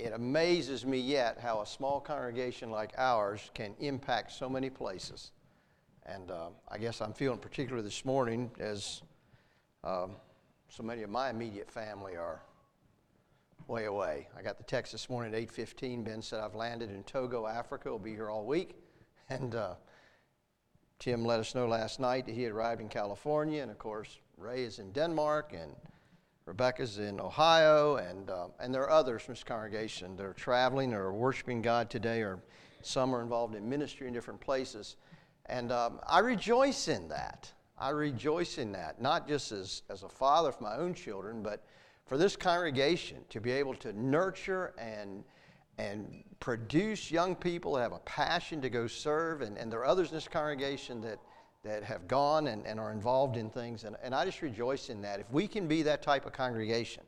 it amazes me yet how a small congregation like ours can impact so many places. And uh, I guess I'm feeling particularly this morning as um, so many of my immediate family are way away. I got the text this morning at 8:15. Ben said I've landed in Togo, Africa. Will be here all week, and uh, Tim let us know last night that he had arrived in California, and of course Ray is in Denmark, and Rebecca's in Ohio, and uh, and there are others from this congregation that are traveling or worshiping God today, or some are involved in ministry in different places, and um, I rejoice in that. I rejoice in that, not just as, as a father for my own children, but for this congregation to be able to nurture and, and produce young people that have a passion to go serve. And, and there are others in this congregation that, that have gone and, and are involved in things. And, and I just rejoice in that. If we can be that type of congregation,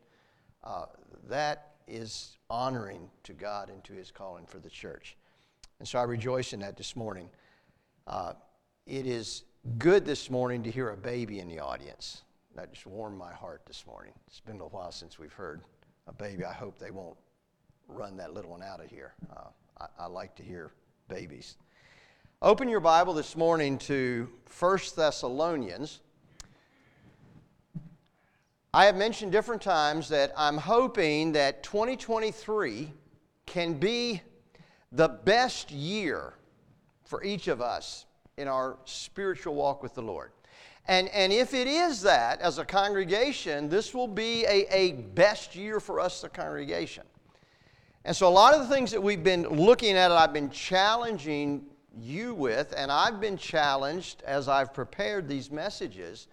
uh, that is honoring to God and to His calling for the church. And so I rejoice in that this morning. Uh, it is good this morning to hear a baby in the audience. That just warmed my heart this morning. It's been a while since we've heard a baby. I hope they won't run that little one out of here. Uh, I, I like to hear babies. Open your Bible this morning to 1 Thessalonians. I have mentioned different times that I'm hoping that 2023 can be the best year for each of us in our spiritual walk with the Lord. And, and if it is that, as a congregation, this will be a, a best year for us, the congregation. And so, a lot of the things that we've been looking at, I've been challenging you with, and I've been challenged as I've prepared these messages,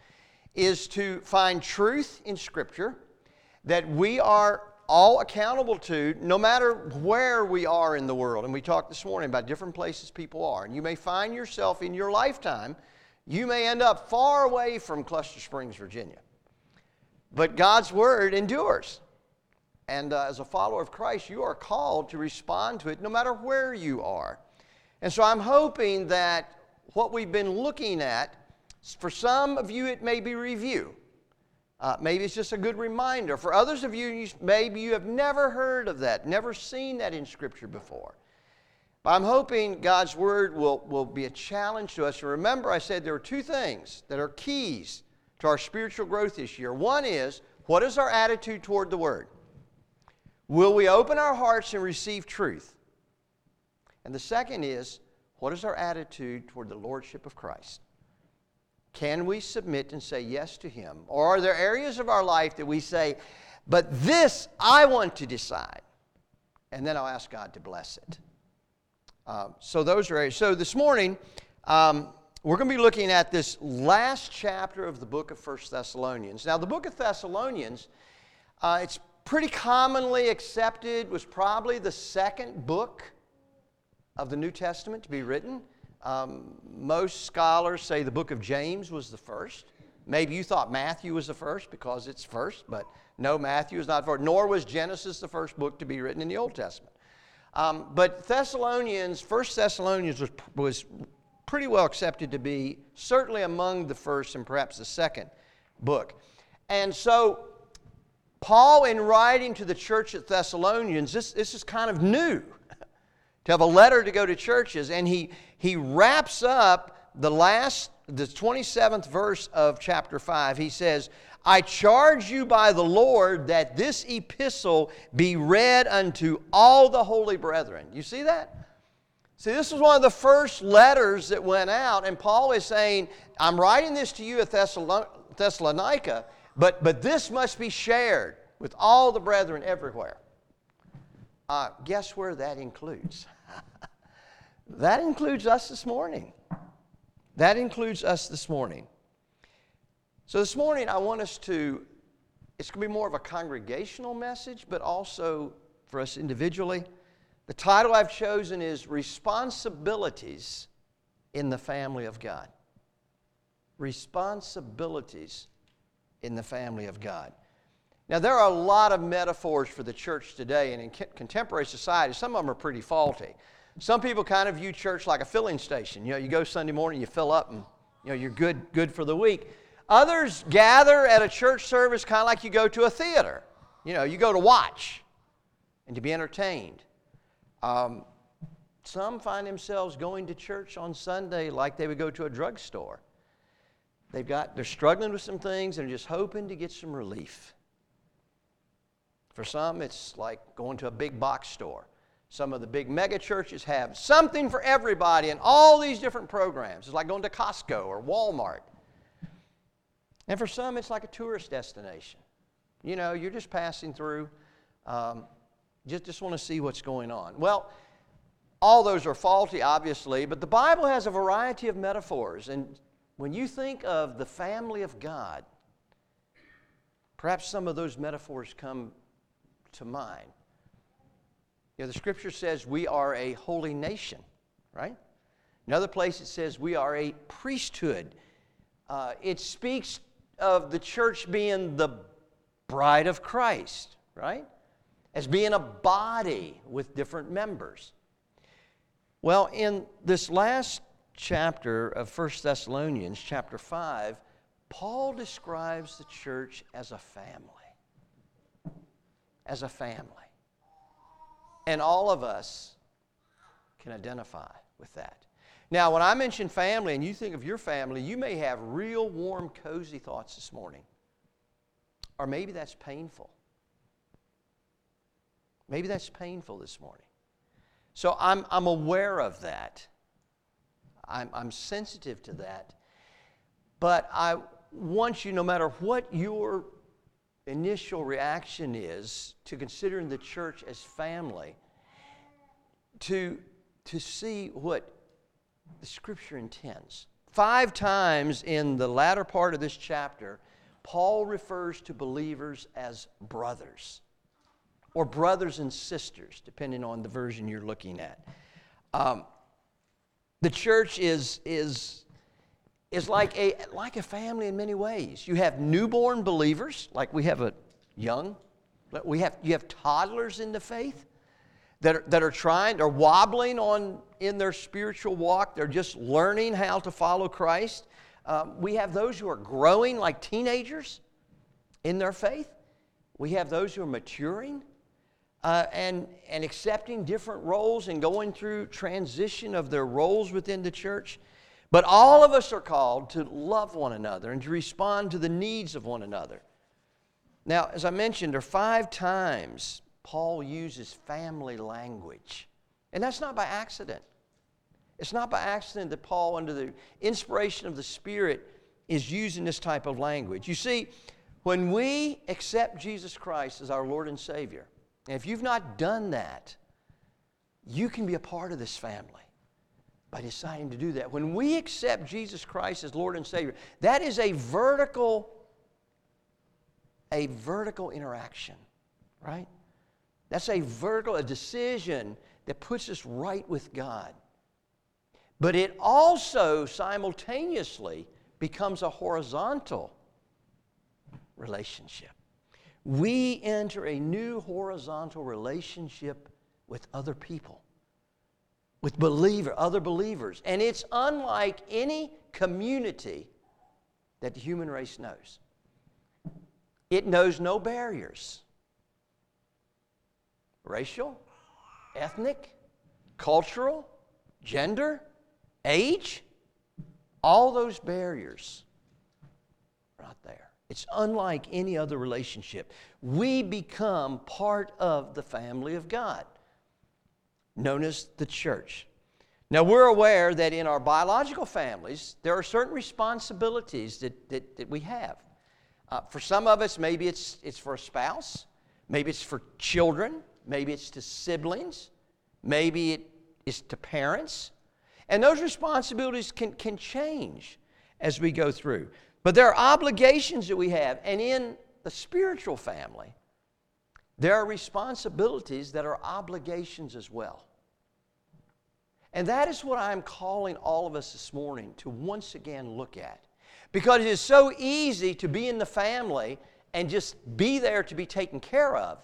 is to find truth in Scripture that we are all accountable to, no matter where we are in the world. And we talked this morning about different places people are. And you may find yourself in your lifetime you may end up far away from Cluster Springs, Virginia. But God's Word endures. And uh, as a follower of Christ, you are called to respond to it no matter where you are. And so I'm hoping that what we've been looking at, for some of you, it may be review. Uh, maybe it's just a good reminder. For others of you, maybe you have never heard of that, never seen that in Scripture before. But I'm hoping God's Word will, will be a challenge to us. And remember, I said there are two things that are keys to our spiritual growth this year. One is, what is our attitude toward the Word? Will we open our hearts and receive truth? And the second is, what is our attitude toward the Lordship of Christ? Can we submit and say yes to Him? Or are there areas of our life that we say, but this I want to decide? And then I'll ask God to bless it. Um, so those are areas. So this morning, um, we're going to be looking at this last chapter of the book of First Thessalonians. Now, the book of Thessalonians, uh, it's pretty commonly accepted, was probably the second book of the New Testament to be written. Um, most scholars say the book of James was the first. Maybe you thought Matthew was the first because it's first, but no, Matthew is not first. Nor was Genesis the first book to be written in the Old Testament. Um, but Thessalonians, First Thessalonians was, was pretty well accepted to be certainly among the first and perhaps the second book. And so, Paul, in writing to the church at Thessalonians, this, this is kind of new to have a letter to go to churches. And he, he wraps up the last, the 27th verse of chapter 5. He says, I charge you by the Lord that this epistle be read unto all the holy brethren. You see that? See, this was one of the first letters that went out, and Paul is saying, I'm writing this to you at Thessalonica, but, but this must be shared with all the brethren everywhere. Uh, guess where that includes? That includes us this morning. That includes us this morning. So this morning, I want us to, it's going to be more of a congregational message, but also for us individually. The title I've chosen is Responsibilities in the Family of God. Responsibilities in the Family of God. Now, there are a lot of metaphors for the church today, and in contemporary society, some of them are pretty faulty. Some people kind of view church like a filling station. You know, you go Sunday morning, you fill up, and you know, you're good, good for the week. Others gather at a church service kind of like you go to a theater. You know, you go to watch. and to be entertained. Um, some find themselves going to church on Sunday like they would go to a drugstore. They've got, they're struggling with some things and just hoping to get some relief. For some, it's like going to a big box store. Some of the big mega churches have something for everybody and all these different programs. It's like going to Costco or Walmart. And for some, it's like a tourist destination. You know, you're just passing through, um, just, just want to see what's going on. Well, all those are faulty, obviously, but the Bible has a variety of metaphors. And when you think of the family of God, perhaps some of those metaphors come to mind. You know, the scripture says we are a holy nation, right? Another place it says we are a priesthood. Uh, it speaks of the church being the bride of Christ, right? As being a body with different members. Well, in this last chapter of 1 Thessalonians, chapter 5, Paul describes the church as a family. As a family. And all of us can identify with that. Now, when I mention family and you think of your family, you may have real warm, cozy thoughts this morning. Or maybe that's painful. Maybe that's painful this morning. So I'm, I'm aware of that. I'm, I'm sensitive to that. But I want you, no matter what your initial reaction is to considering the church as family, to, to see what the scripture intends. Five times in the latter part of this chapter, Paul refers to believers as brothers or brothers and sisters, depending on the version you're looking at. Um, the church is, is, is like, a, like a family in many ways. You have newborn believers, like we have a young, we have, you have toddlers in the faith that are, that are trying, they're wobbling on in their spiritual walk, they're just learning how to follow Christ. Um, we have those who are growing like teenagers in their faith. We have those who are maturing uh, and, and accepting different roles and going through transition of their roles within the church. But all of us are called to love one another and to respond to the needs of one another. Now, as I mentioned, there are five times Paul uses family language. And that's not by accident. It's not by accident that Paul, under the inspiration of the Spirit, is using this type of language. You see, when we accept Jesus Christ as our Lord and Savior, and if you've not done that, you can be a part of this family by deciding to do that. When we accept Jesus Christ as Lord and Savior, that is a vertical a vertical interaction, right? That's a vertical a decision that puts us right with God. But it also simultaneously becomes a horizontal relationship we enter a new horizontal relationship with other people, with believer, other believers. And it's unlike any community that the human race knows. It knows no barriers racial, ethnic, cultural, gender, age, all those barriers not there. It's unlike any other relationship. We become part of the family of God, known as the church. Now, we're aware that in our biological families, there are certain responsibilities that, that, that we have. Uh, for some of us, maybe it's, it's for a spouse, maybe it's for children, maybe it's to siblings, maybe it is to parents. And those responsibilities can, can change as we go through. But there are obligations that we have. And in the spiritual family, there are responsibilities that are obligations as well. And that is what I'm calling all of us this morning to once again look at. Because it is so easy to be in the family and just be there to be taken care of,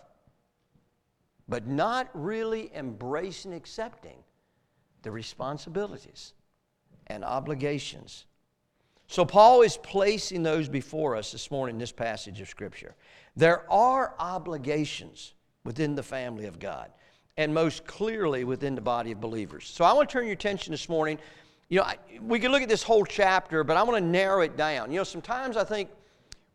but not really embracing, accepting the responsibilities and obligations so, Paul is placing those before us this morning in this passage of Scripture. There are obligations within the family of God, and most clearly within the body of believers. So I want to turn your attention this morning. You know, I, we can look at this whole chapter, but I want to narrow it down. You know, sometimes I think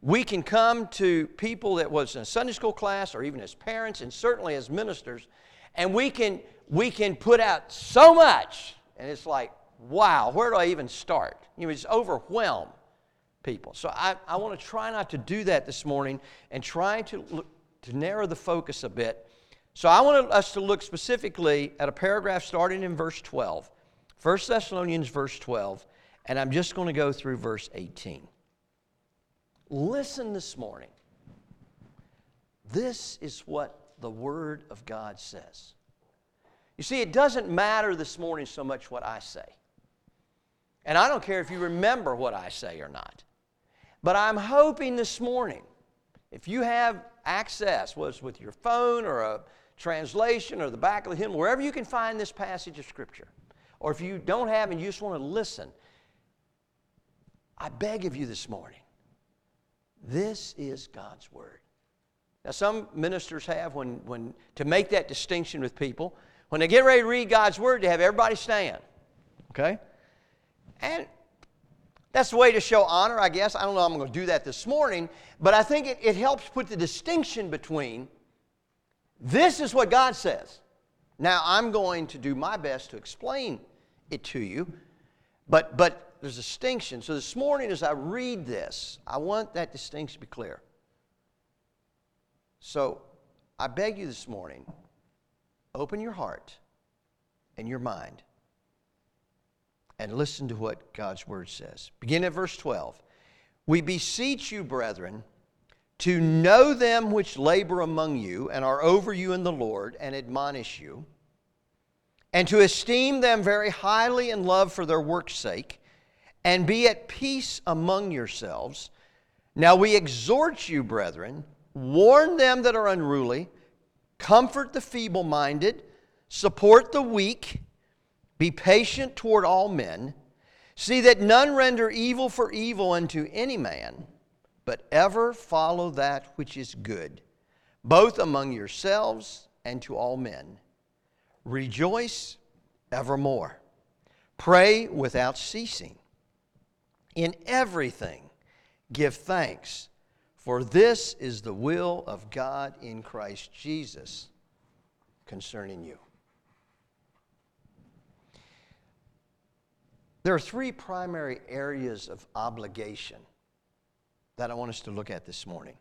we can come to people that was in a Sunday school class or even as parents and certainly as ministers, and we can we can put out so much, and it's like, wow, where do I even start? You know, it's overwhelm people. So I, I want to try not to do that this morning and try to look, to narrow the focus a bit. So I want us to look specifically at a paragraph starting in verse 12, 1 Thessalonians verse 12, and I'm just going to go through verse 18. Listen this morning. This is what the Word of God says. You see, it doesn't matter this morning so much what I say. And I don't care if you remember what I say or not. But I'm hoping this morning, if you have access, whether it's with your phone or a translation or the back of the hymn, wherever you can find this passage of Scripture, or if you don't have and you just want to listen, I beg of you this morning, this is God's Word. Now, some ministers have, when, when to make that distinction with people, when they get ready to read God's Word, they have everybody stand. Okay? And that's the way to show honor, I guess. I don't know I'm going to do that this morning, but I think it, it helps put the distinction between this is what God says. Now, I'm going to do my best to explain it to you, but, but there's a distinction. So this morning, as I read this, I want that distinction to be clear. So I beg you this morning, open your heart and your mind and listen to what God's word says. Begin at verse 12. We beseech you, brethren, to know them which labor among you and are over you in the Lord and admonish you, and to esteem them very highly in love for their work's sake, and be at peace among yourselves. Now we exhort you, brethren, warn them that are unruly, comfort the feeble minded, support the weak be patient toward all men. See that none render evil for evil unto any man, but ever follow that which is good, both among yourselves and to all men. Rejoice evermore. Pray without ceasing. In everything, give thanks, for this is the will of God in Christ Jesus concerning you. There are three primary areas of obligation that I want us to look at this morning.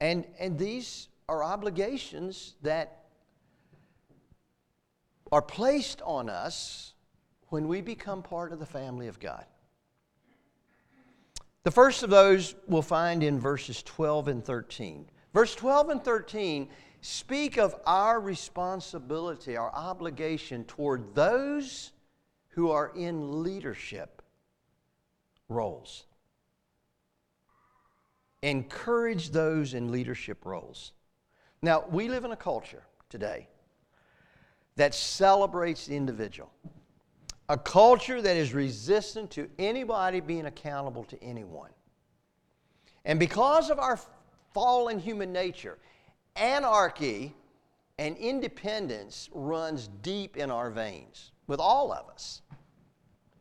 And, and these are obligations that are placed on us when we become part of the family of God. The first of those we'll find in verses 12 and 13. Verse 12 and 13 speak of our responsibility, our obligation toward those who are in leadership roles. Encourage those in leadership roles. Now, we live in a culture today that celebrates the individual, a culture that is resistant to anybody being accountable to anyone. And because of our fallen human nature, anarchy and independence runs deep in our veins with all of us.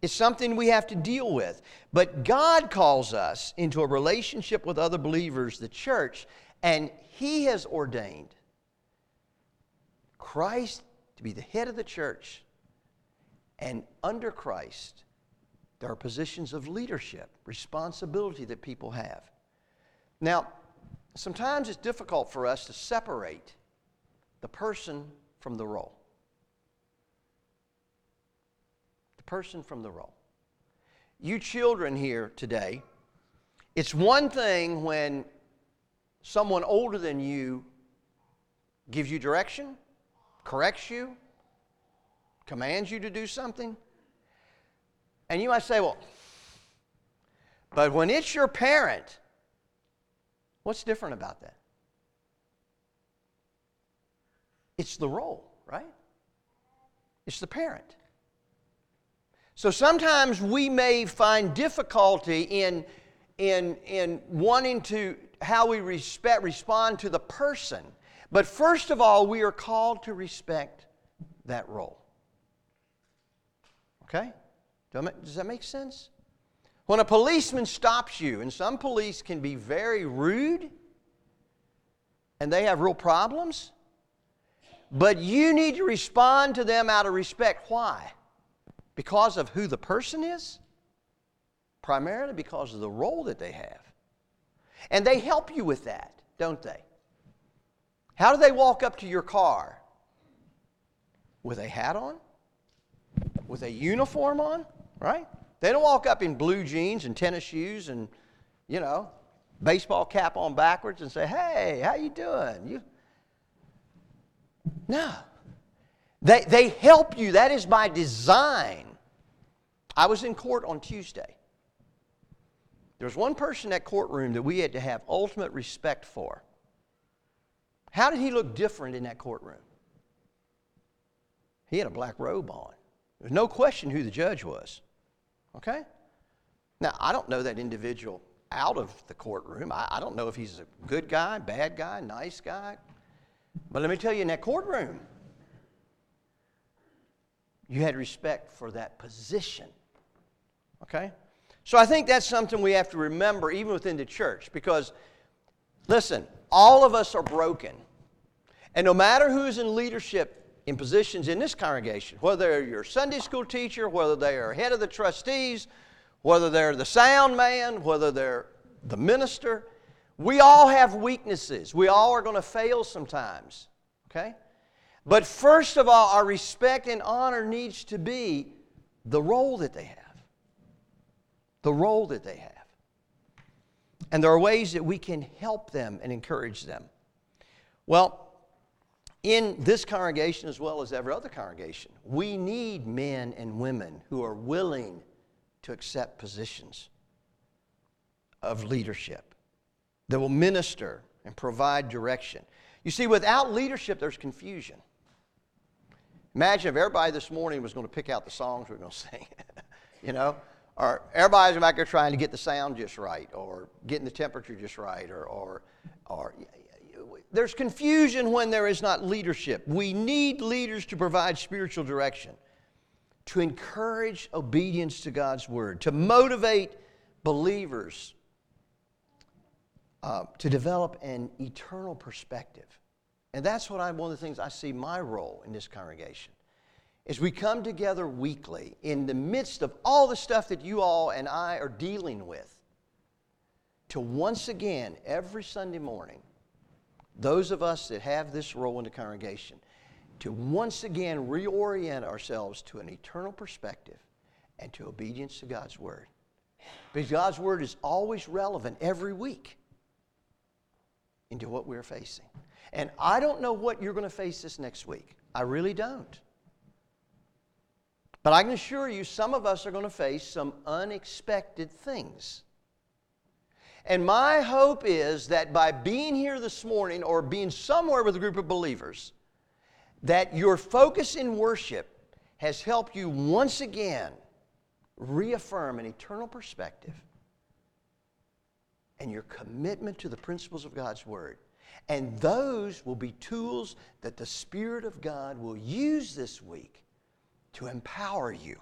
It's something we have to deal with. But God calls us into a relationship with other believers, the church, and He has ordained Christ to be the head of the church. And under Christ, there are positions of leadership, responsibility that people have. Now, sometimes it's difficult for us to separate the person from the role. Person from the role. You children here today, it's one thing when someone older than you gives you direction, corrects you, commands you to do something. And you might say, well, but when it's your parent, what's different about that? It's the role, right? It's the parent. So sometimes we may find difficulty in, in, in wanting to, how we respect, respond to the person. But first of all, we are called to respect that role. Okay? Does that make sense? When a policeman stops you, and some police can be very rude and they have real problems, but you need to respond to them out of respect. Why? Because of who the person is? Primarily because of the role that they have. And they help you with that, don't they? How do they walk up to your car? With a hat on? With a uniform on? Right? They don't walk up in blue jeans and tennis shoes and, you know, baseball cap on backwards and say, "Hey, how you doing?" You No. They, they help you. That is by design. I was in court on Tuesday. There was one person in that courtroom that we had to have ultimate respect for. How did he look different in that courtroom? He had a black robe on. There's no question who the judge was. Okay? Now, I don't know that individual out of the courtroom. I, I don't know if he's a good guy, bad guy, nice guy. But let me tell you, in that courtroom, you had respect for that position. Okay? So I think that's something we have to remember even within the church because, listen, all of us are broken. And no matter who's in leadership in positions in this congregation, whether they're your Sunday school teacher, whether they are head of the trustees, whether they're the sound man, whether they're the minister, we all have weaknesses. We all are going to fail sometimes. Okay? But first of all, our respect and honor needs to be the role that they have. The role that they have. And there are ways that we can help them and encourage them. Well, in this congregation as well as every other congregation, we need men and women who are willing to accept positions of leadership that will minister and provide direction. You see, without leadership, there's confusion. Imagine if everybody this morning was going to pick out the songs we are going to sing, you know? Or everybody's back there trying to get the sound just right, or getting the temperature just right, or, or, or there's confusion when there is not leadership. We need leaders to provide spiritual direction, to encourage obedience to God's word, to motivate believers uh, to develop an eternal perspective. And that's what I, one of the things I see my role in this congregation. Is we come together weekly in the midst of all the stuff that you all and I are dealing with to once again, every Sunday morning, those of us that have this role in the congregation, to once again reorient ourselves to an eternal perspective and to obedience to God's Word. Because God's Word is always relevant every week into what we're facing. And I don't know what you're going to face this next week. I really don't. But I can assure you, some of us are going to face some unexpected things. And my hope is that by being here this morning or being somewhere with a group of believers, that your focus in worship has helped you once again reaffirm an eternal perspective and your commitment to the principles of God's Word. And those will be tools that the Spirit of God will use this week to empower you,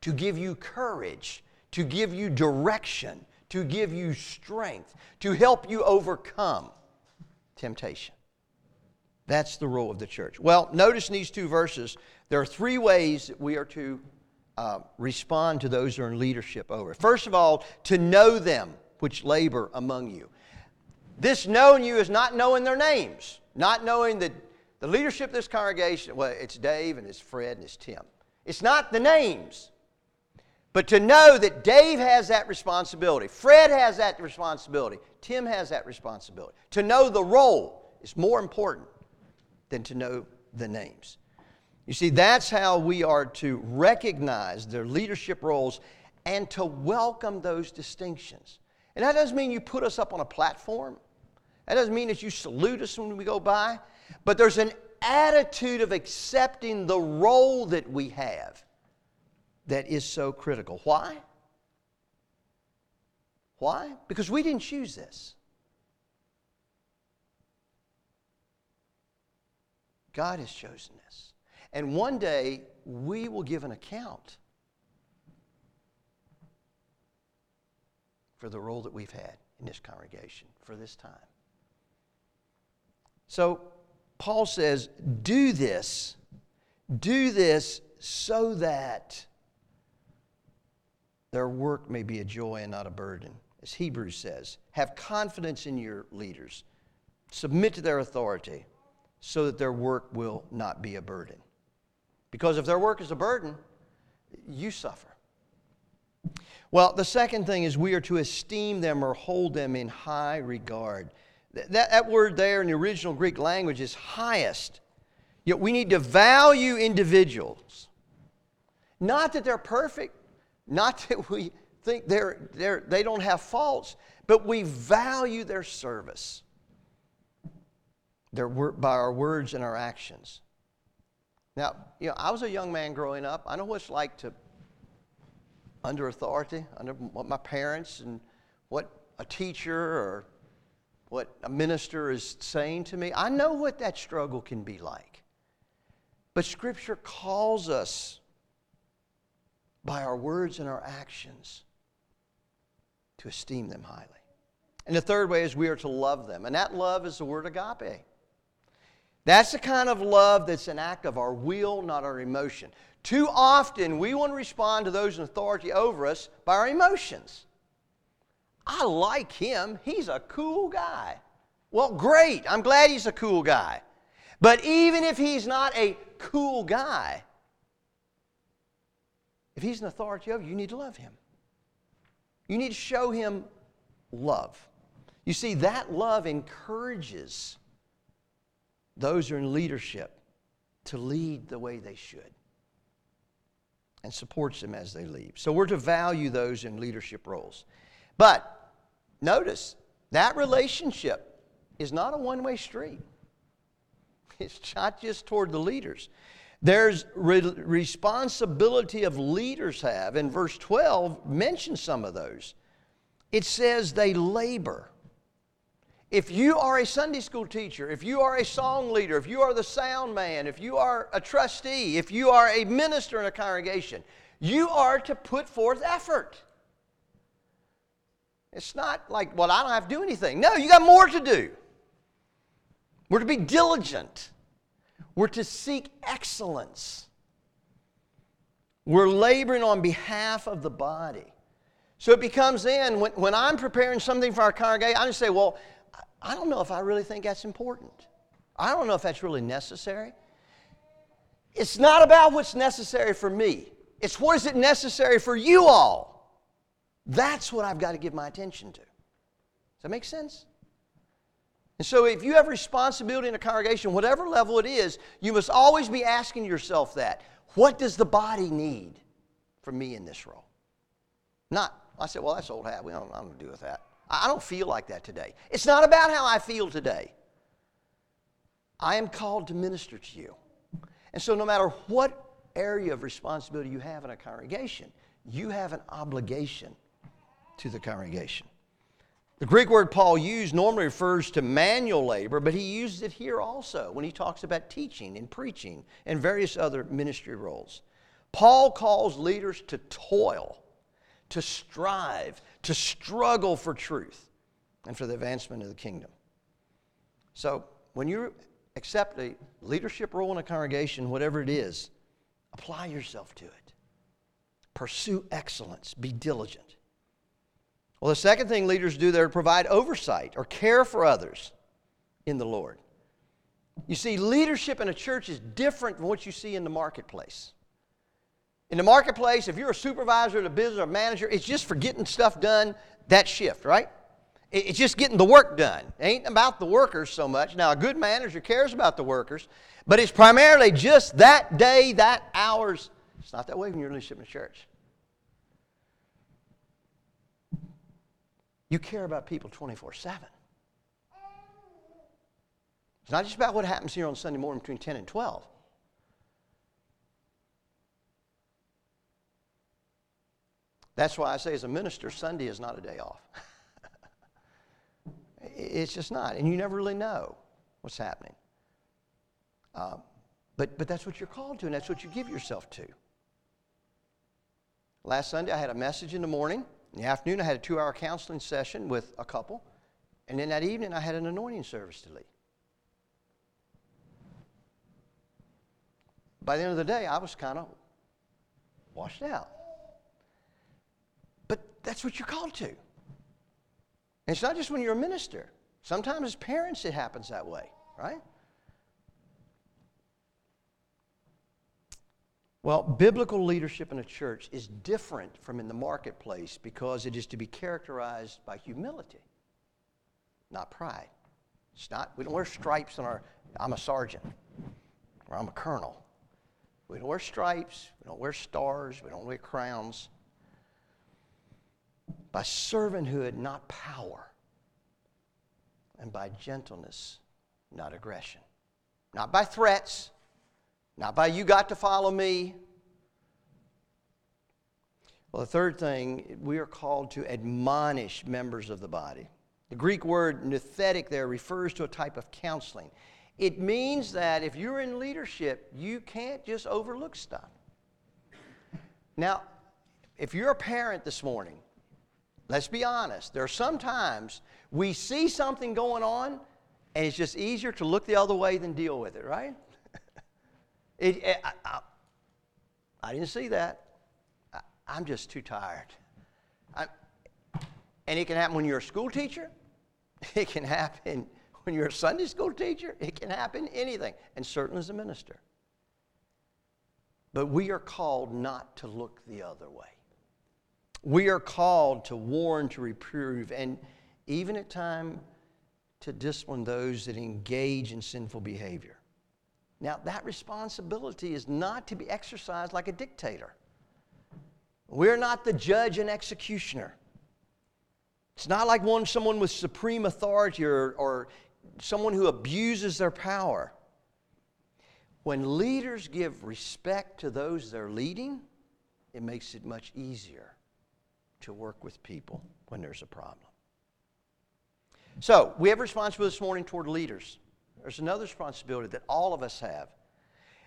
to give you courage, to give you direction, to give you strength, to help you overcome temptation. That's the role of the church. Well, notice in these two verses, there are three ways that we are to uh, respond to those who are in leadership over. First of all, to know them which labor among you. This knowing you is not knowing their names, not knowing that the leadership of this congregation, well, it's Dave and it's Fred and it's Tim. It's not the names. But to know that Dave has that responsibility, Fred has that responsibility, Tim has that responsibility. To know the role is more important than to know the names. You see, that's how we are to recognize their leadership roles and to welcome those distinctions. And that doesn't mean you put us up on a platform. That doesn't mean that you salute us when we go by. But there's an attitude of accepting the role that we have that is so critical. Why? Why? Because we didn't choose this. God has chosen this. And one day we will give an account for the role that we've had in this congregation for this time. So Paul says, do this, do this so that their work may be a joy and not a burden. As Hebrews says, have confidence in your leaders, submit to their authority so that their work will not be a burden. Because if their work is a burden, you suffer. Well, the second thing is we are to esteem them or hold them in high regard. That, that word there in the original Greek language is highest. Yet we need to value individuals. Not that they're perfect, not that we think they're, they're, they don't have faults, but we value their service their, by our words and our actions. Now, you know, I was a young man growing up. I know what it's like to, under authority, under what my parents and what a teacher or what a minister is saying to me. I know what that struggle can be like. But Scripture calls us by our words and our actions to esteem them highly. And the third way is we are to love them. And that love is the word agape. That's the kind of love that's an act of our will, not our emotion. Too often, we want to respond to those in authority over us by our emotions. I like him. He's a cool guy. Well, great. I'm glad he's a cool guy. But even if he's not a cool guy, if he's an authority over you, you need to love him. You need to show him love. You see, that love encourages those who are in leadership to lead the way they should and supports them as they lead. So we're to value those in leadership roles. But Notice that relationship is not a one way street, it's not just toward the leaders. There's re- responsibility of leaders have, and verse 12 mentions some of those. It says they labor. If you are a Sunday school teacher, if you are a song leader, if you are the sound man, if you are a trustee, if you are a minister in a congregation, you are to put forth effort. It's not like, well, I don't have to do anything. No, you got more to do. We're to be diligent. We're to seek excellence. We're laboring on behalf of the body. So it becomes then, when, when I'm preparing something for our congregation, I just say, well, I don't know if I really think that's important. I don't know if that's really necessary. It's not about what's necessary for me, it's what is it necessary for you all. That's what I've got to give my attention to. Does that make sense? And so, if you have responsibility in a congregation, whatever level it is, you must always be asking yourself that what does the body need from me in this role? Not, I said, well, that's old hat. We don't, I don't do with that. I don't feel like that today. It's not about how I feel today. I am called to minister to you. And so, no matter what area of responsibility you have in a congregation, you have an obligation to the congregation. The Greek word Paul used normally refers to manual labor, but he uses it here also when he talks about teaching and preaching and various other ministry roles. Paul calls leaders to toil, to strive, to struggle for truth and for the advancement of the kingdom. So, when you accept a leadership role in a congregation, whatever it is, apply yourself to it. Pursue excellence, be diligent. Well, the second thing leaders do there is provide oversight or care for others in the Lord. You see, leadership in a church is different from what you see in the marketplace. In the marketplace, if you're a supervisor at a business or a manager, it's just for getting stuff done that shift, right? It's just getting the work done. It ain't about the workers so much. Now, a good manager cares about the workers, but it's primarily just that day, that hours. It's not that way when you're leadership in a church. You care about people 24 7. It's not just about what happens here on Sunday morning between 10 and 12. That's why I say, as a minister, Sunday is not a day off. it's just not. And you never really know what's happening. Uh, But, but that's what you're called to, and that's what you give yourself to. Last Sunday, I had a message in the morning. In the afternoon, I had a two hour counseling session with a couple. And then that evening, I had an anointing service to lead. By the end of the day, I was kind of washed out. But that's what you're called to. And it's not just when you're a minister. Sometimes as parents, it happens that way, right? Well, biblical leadership in a church is different from in the marketplace because it is to be characterized by humility, not pride. It's not, we don't wear stripes on our, I'm a sergeant or I'm a colonel. We don't wear stripes, we don't wear stars, we don't wear crowns. By servanthood, not power. And by gentleness, not aggression. Not by threats, not by you got to follow me. Well, the third thing, we are called to admonish members of the body. The Greek word nouthetic there refers to a type of counseling. It means that if you're in leadership, you can't just overlook stuff. Now, if you're a parent this morning, let's be honest. There are sometimes we see something going on, and it's just easier to look the other way than deal with it, right? It, I, I, I, didn't see that. I, am just too tired. and it can happen when you're a school teacher. It can happen when you're a Sunday school teacher, it can happen anything, and certainly as a minister. But we are called not to look the other way. We are called to warn, to reprove, and even at times to discipline those that engage in sinful behavior. Now, that responsibility is not to be exercised like a dictator. We're not the judge and executioner. It's not like one, someone with supreme authority or, or someone who abuses their power. When leaders give respect to those they're leading, it makes it much easier to work with people when there's a problem. So, we have a responsibility this morning toward leaders. There's another responsibility that all of us have,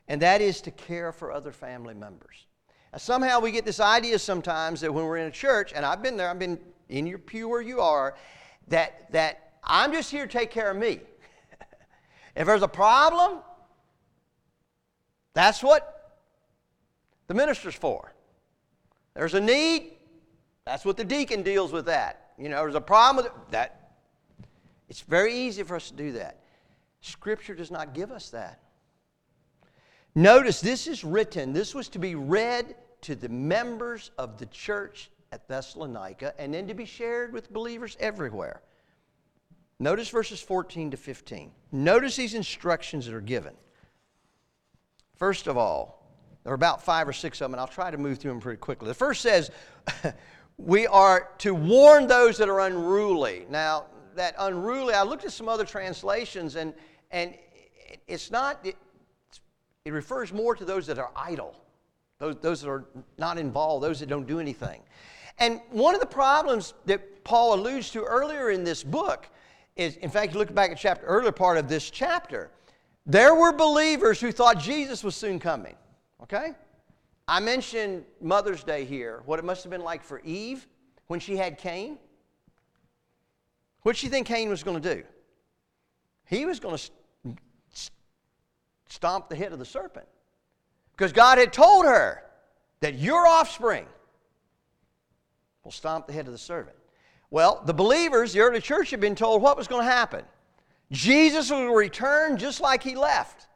and that is to care for other family members. Now, somehow we get this idea sometimes that when we're in a church, and I've been there, I've been in your pew where you are, that, that I'm just here to take care of me. if there's a problem, that's what the minister's for. There's a need, that's what the deacon deals with that. You know, there's a problem with it, that. It's very easy for us to do that. Scripture does not give us that. Notice this is written, this was to be read to the members of the church at Thessalonica and then to be shared with believers everywhere. Notice verses 14 to 15. Notice these instructions that are given. First of all, there are about five or six of them, and I'll try to move through them pretty quickly. The first says, We are to warn those that are unruly. Now, that unruly, I looked at some other translations, and, and it's not, it, it refers more to those that are idle, those, those that are not involved, those that don't do anything. And one of the problems that Paul alludes to earlier in this book is, in fact, you look back at chapter earlier part of this chapter, there were believers who thought Jesus was soon coming. Okay? I mentioned Mother's Day here, what it must have been like for Eve when she had Cain. What did she think Cain was going to do? He was going to stomp the head of the serpent. Because God had told her that your offspring will stomp the head of the serpent. Well, the believers, the early church, had been told what was going to happen. Jesus will return just like he left.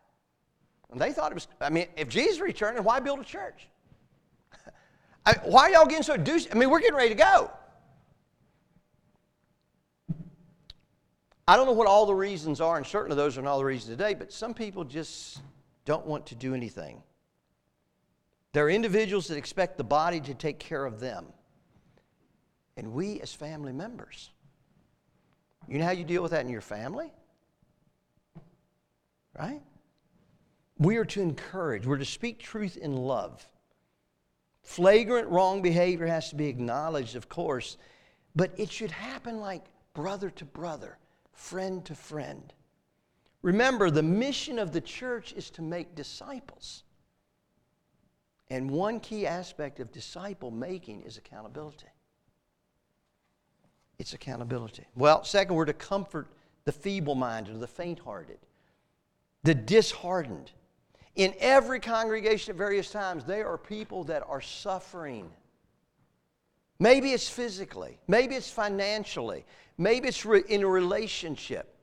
And they thought it was, I mean, if Jesus returned, why build a church? I, why are y'all getting so douche? I mean, we're getting ready to go. I don't know what all the reasons are, and certainly those are not all the reasons today, but some people just don't want to do anything. There are individuals that expect the body to take care of them and we as family members. You know how you deal with that in your family? Right? We are to encourage, we're to speak truth in love. Flagrant wrong behavior has to be acknowledged, of course, but it should happen like brother to brother, friend to friend. Remember, the mission of the church is to make disciples. And one key aspect of disciple making is accountability. It's accountability. Well, second, we're to comfort the feeble minded, the faint hearted, the disheartened. In every congregation at various times, there are people that are suffering. Maybe it's physically, maybe it's financially, maybe it's in a relationship,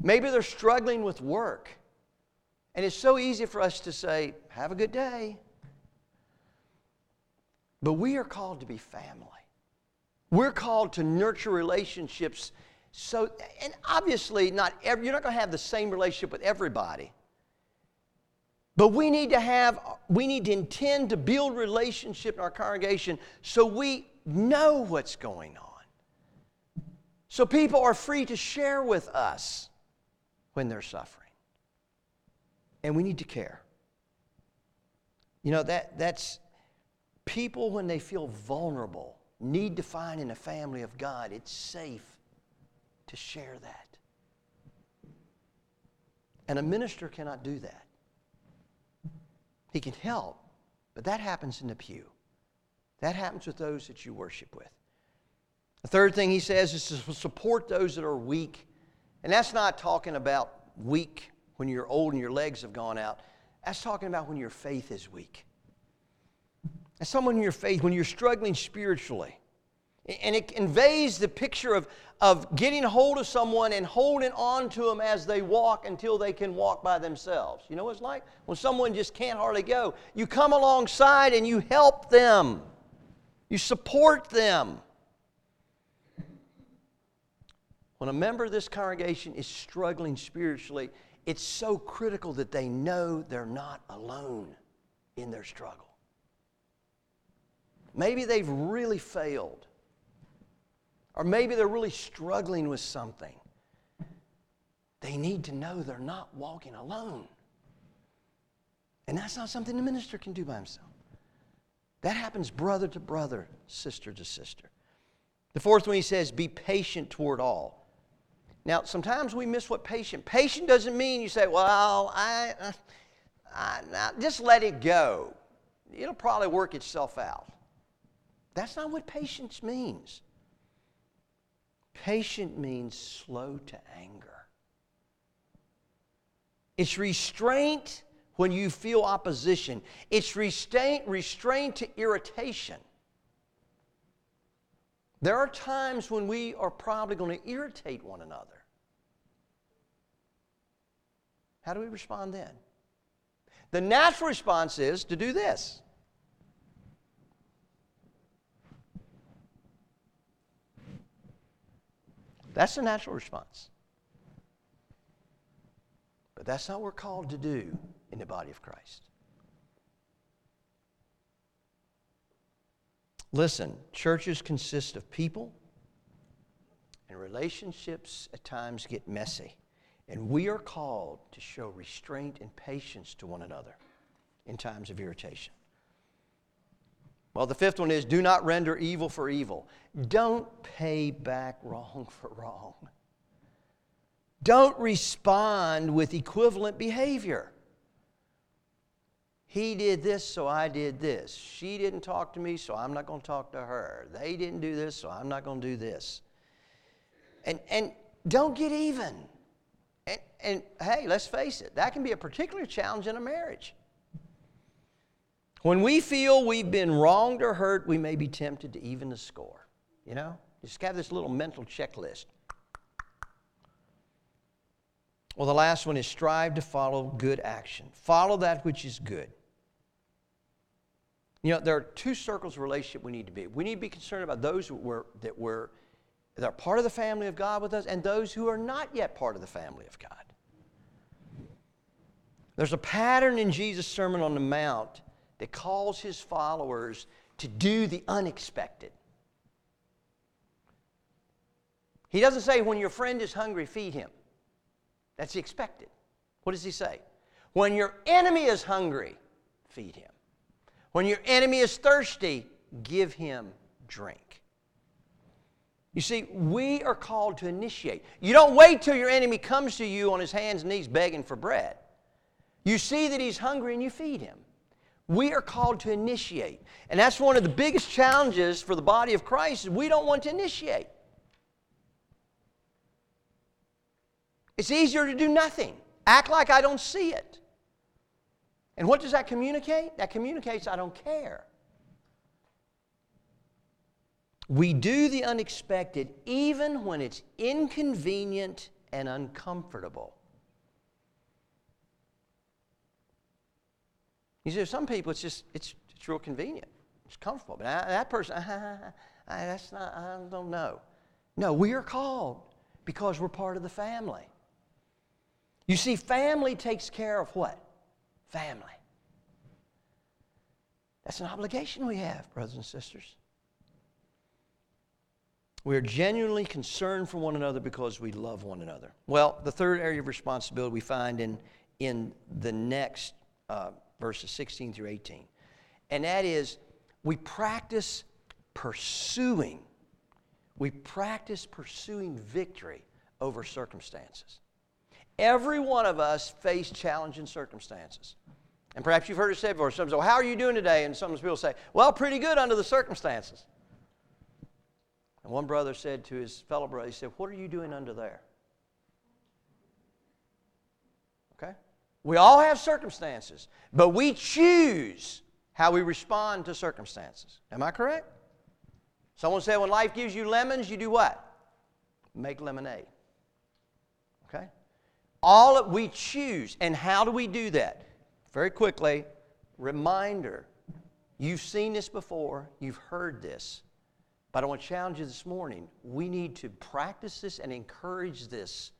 maybe they're struggling with work. And it's so easy for us to say, Have a good day. But we are called to be family. We're called to nurture relationships. So, and obviously, not every, you're not going to have the same relationship with everybody. But we need to have, we need to intend to build relationship in our congregation so we know what's going on. So people are free to share with us when they're suffering. And we need to care. You know, that, that's people when they feel vulnerable need to find in a family of God, it's safe to share that. And a minister cannot do that. He can help, but that happens in the pew. That happens with those that you worship with. The third thing he says is to support those that are weak. And that's not talking about weak when you're old and your legs have gone out. That's talking about when your faith is weak. And someone in your faith, when you're struggling spiritually, and it conveys the picture of, of getting hold of someone and holding on to them as they walk until they can walk by themselves. You know what it's like? When someone just can't hardly go, you come alongside and you help them, you support them. When a member of this congregation is struggling spiritually, it's so critical that they know they're not alone in their struggle. Maybe they've really failed. Or maybe they're really struggling with something. They need to know they're not walking alone. And that's not something the minister can do by himself. That happens brother to brother, sister to sister. The fourth one he says, be patient toward all. Now, sometimes we miss what patient. Patient doesn't mean you say, well, I, uh, I, I just let it go. It'll probably work itself out. That's not what patience means. Patient means slow to anger. It's restraint when you feel opposition, it's restraint, restraint to irritation. There are times when we are probably going to irritate one another. How do we respond then? The natural response is to do this That's the natural response. But that's not what we're called to do in the body of Christ. Listen, churches consist of people, and relationships at times get messy. And we are called to show restraint and patience to one another in times of irritation. Well, the fifth one is do not render evil for evil. Don't pay back wrong for wrong. Don't respond with equivalent behavior. He did this, so I did this. She didn't talk to me, so I'm not going to talk to her. They didn't do this, so I'm not going to do this. And, and don't get even. And, and hey, let's face it, that can be a particular challenge in a marriage. When we feel we've been wronged or hurt, we may be tempted to even the score. You know? Just have this little mental checklist. Well, the last one is strive to follow good action. Follow that which is good. You know, there are two circles of relationship we need to be. We need to be concerned about those that were, that were that are part of the family of God with us and those who are not yet part of the family of God. There's a pattern in Jesus' Sermon on the Mount that calls his followers to do the unexpected. He doesn't say, when your friend is hungry, feed him. That's expected. What does he say? When your enemy is hungry, feed him. When your enemy is thirsty, give him drink. You see, we are called to initiate. You don't wait till your enemy comes to you on his hands and knees begging for bread. You see that he's hungry and you feed him. We are called to initiate. And that's one of the biggest challenges for the body of Christ is we don't want to initiate. It's easier to do nothing. Act like I don't see it. And what does that communicate? That communicates I don't care. We do the unexpected even when it's inconvenient and uncomfortable. You see, some people, it's just, it's, it's real convenient. It's comfortable. But I, that person, I, I, that's not, I don't know. No, we are called because we're part of the family. You see, family takes care of what? Family. That's an obligation we have, brothers and sisters. We are genuinely concerned for one another because we love one another. Well, the third area of responsibility we find in, in the next uh, verses 16 through 18, and that is we practice pursuing. We practice pursuing victory over circumstances. Every one of us face challenging circumstances. And perhaps you've heard it said before. Some say, well, how are you doing today? And some people say, well, pretty good under the circumstances. And one brother said to his fellow brother, he said, What are you doing under there? Okay? We all have circumstances, but we choose how we respond to circumstances. Am I correct? Someone said when life gives you lemons, you do what? Make lemonade. Okay? All of, we choose. And how do we do that? Very quickly, reminder. You've seen this before, you've heard this. But I want to challenge you this morning. We need to practice this and encourage this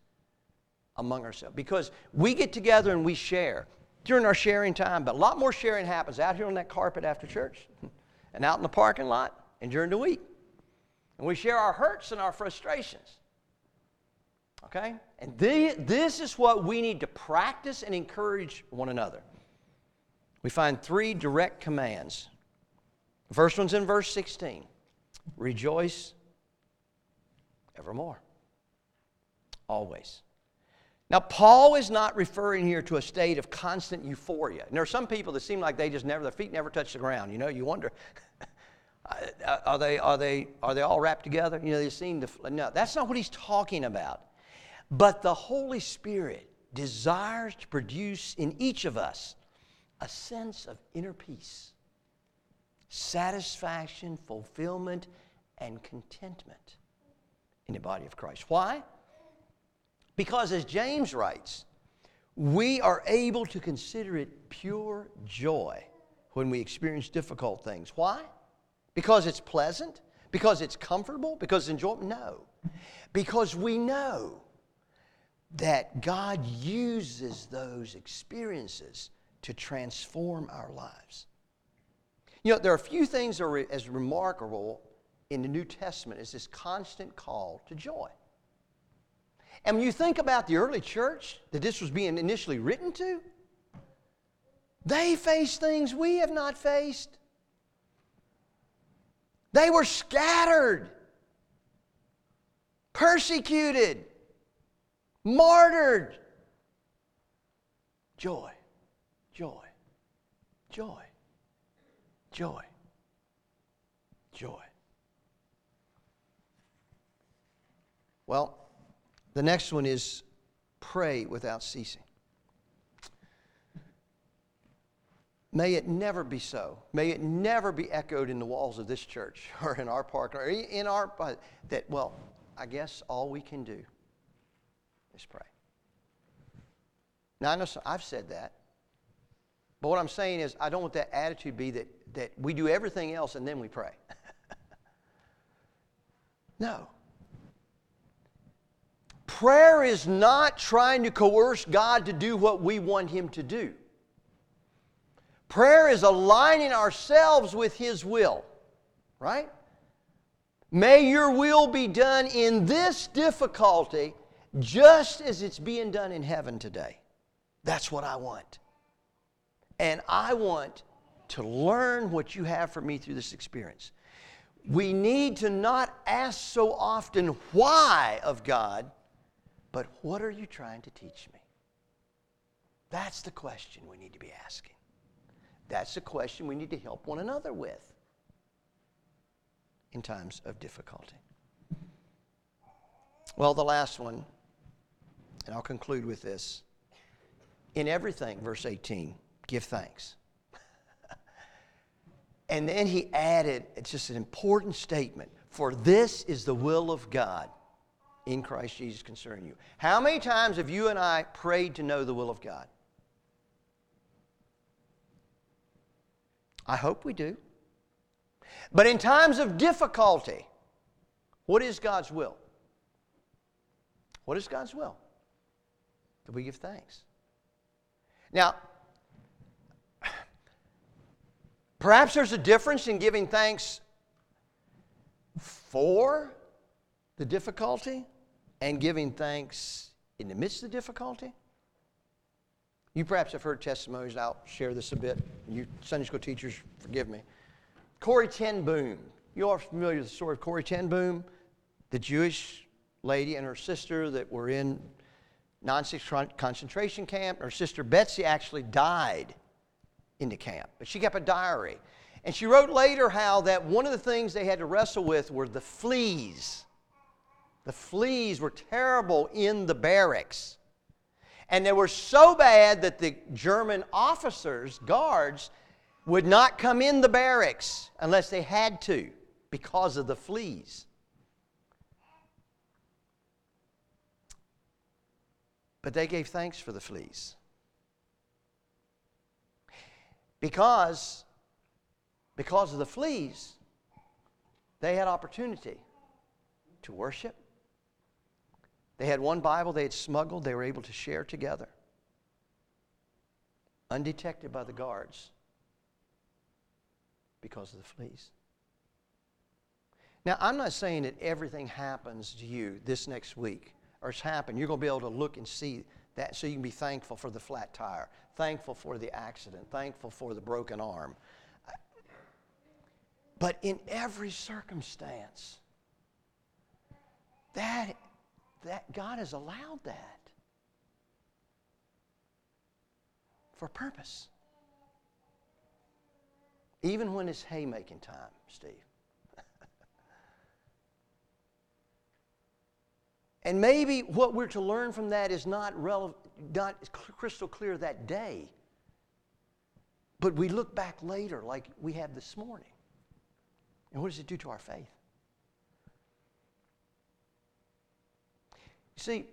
among ourselves because we get together and we share during our sharing time, but a lot more sharing happens out here on that carpet after church and out in the parking lot and during the week. And we share our hurts and our frustrations. Okay? And the, this is what we need to practice and encourage one another. We find three direct commands. The first one's in verse 16 Rejoice evermore. Always. Now, Paul is not referring here to a state of constant euphoria. And there are some people that seem like they just never, their feet never touch the ground. You know, you wonder, are they, are they, are they all wrapped together? You know, they seem to, no, that's not what he's talking about. But the Holy Spirit desires to produce in each of us a sense of inner peace satisfaction, fulfillment, and contentment in the body of Christ. Why? Because as James writes, we are able to consider it pure joy when we experience difficult things. Why? Because it's pleasant? Because it's comfortable? Because it's enjoyable? No. Because we know that God uses those experiences to transform our lives. You know, there are a few things that are as remarkable in the New Testament as this constant call to joy. And when you think about the early church that this was being initially written to, they faced things we have not faced. They were scattered, persecuted, martyred. Joy, joy, joy. Joy. Joy. Well, the next one is pray without ceasing. May it never be so. May it never be echoed in the walls of this church or in our park or in our, that, well, I guess all we can do is pray. Now, I know I've said that. But what I'm saying is, I don't want that attitude be that, that we do everything else and then we pray. no. Prayer is not trying to coerce God to do what we want Him to do. Prayer is aligning ourselves with His will, right? May your will be done in this difficulty just as it's being done in heaven today. That's what I want. And I want to learn what you have for me through this experience. we need to not ask so often why of God, but what are you trying to teach me? That's the question we need to be asking. That's the question we need to help one another with in times of difficulty. Well, the last one, and I'll conclude with this. In everything, verse 18, give thanks. and then he added, it's just an important statement for this is the will of God in Christ Jesus concerning you. How many times have you and I prayed to know the will of God? I hope we do. But in times of difficulty, what is God's will? What is God's will? That we give thanks. Now, perhaps there's a difference in giving thanks for the difficulty and giving thanks in the midst of the difficulty. You perhaps have heard testimonies, I'll share this a bit. You Sunday school teachers, forgive me. Corrie ten Boom. You are familiar with the story of Corrie ten Boom, the Jewish lady and her sister that were in Nazi concentration camp. Her sister Betsie actually died in the camp, but she kept a diary. And she wrote later how that one of the things they had to wrestle with were the fleas. The fleas were terrible in the barracks. And they were so bad that the German officers, guards, would not come in the barracks unless they had to because of the fleas. But they gave thanks for the fleas. Because, because of the fleas, they had opportunity to worship, they had one Bible they had smuggled, they were able to share together, undetected by the guards because of the fleas. Now, I'm not saying that everything happens to you this next week or it's happened. You're going to be able to look and see that so you can be thankful for the flat tire, thankful for the accident, thankful for the broken arm. But in every circumstance, that that God has allowed that for purpose. Even when it's haymaking time, Steve. And maybe what we're to learn from that is not, relevant, not crystal clear that day. But we look back later, like we have this morning. And what does it do to our faith? You See,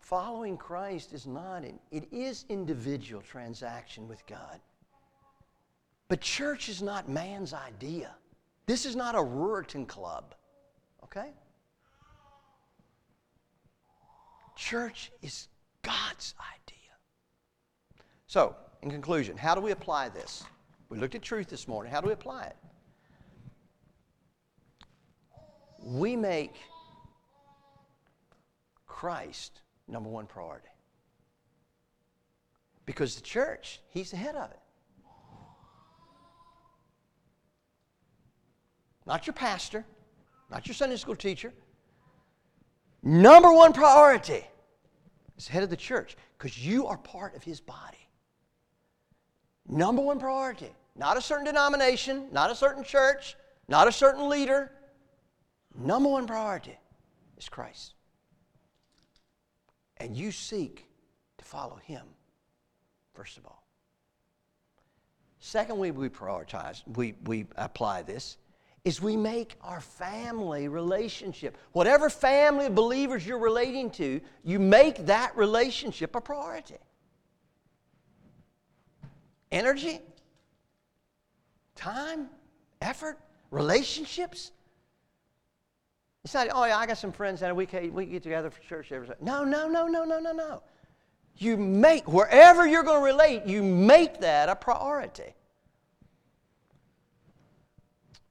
following Christ is not an, it is individual transaction with God. But church is not man's idea. This is not a Ruritan club. Okay? Church is God's idea. So, in conclusion, how do we apply this? We looked at truth this morning. How do we apply it? We make Christ number one priority. Because the church, He's the head of it. Not your pastor, not your Sunday school teacher. Number one priority is head of the church because you are part of His body. Number one priority. Not a certain denomination, not a certain church, not a certain leader. Number one priority is Christ and you seek to follow Him, first of all. Secondly, we prioritize, we, we apply this, is we make our family relationship, whatever family of believers you're relating to, you make that relationship a priority. Energy, time, effort, relationships, it's not, oh, yeah, I got some friends that we, can, we get together for church every Sunday. No, no, no, no, no, no, no. You make, wherever you're going to relate, you make that a priority.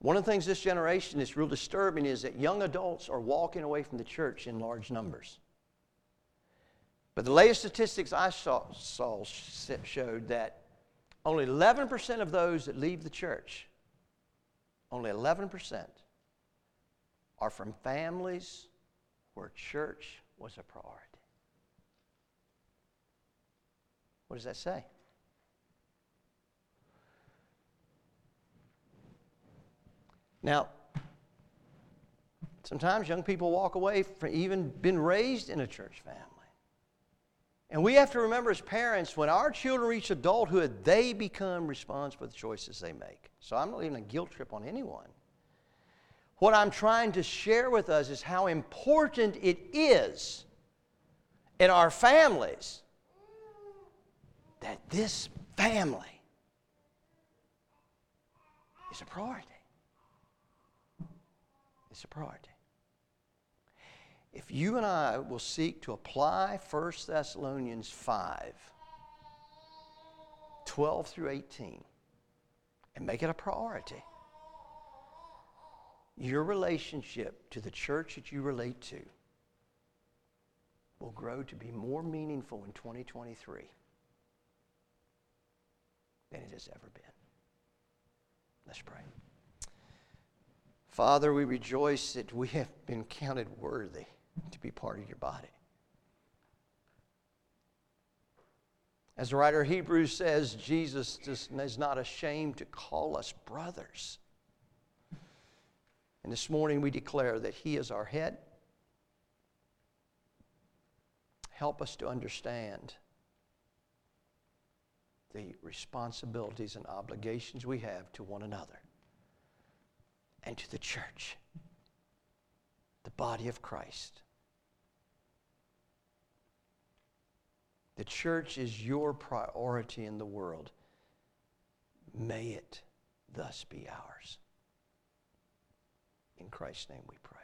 One of the things this generation is real disturbing is that young adults are walking away from the church in large numbers. But the latest statistics I saw, saw showed that only 11% of those that leave the church, only 11% are from families where church was a priority. What does that say? Now, sometimes young people walk away from even being raised in a church family. And we have to remember as parents, when our children reach adulthood, they become responsible for the choices they make. So I'm not leaving a guilt trip on anyone. What I'm trying to share with us is how important it is in our families that this family is a priority. It's a priority. If you and I will seek to apply 1 Thessalonians 5, 12 through 18, and make it a priority, your relationship to the church that you relate to will grow to be more meaningful in 2023 than it has ever been. Let's pray. Father, we rejoice that we have been counted worthy to be part of your body. As the writer of Hebrews says, Jesus is not ashamed to call us brothers. And this morning we declare that He is our head. Help us to understand the responsibilities and obligations we have to one another and to the church, the body of Christ. The church is your priority in the world. May it thus be ours. In Christ's name we pray.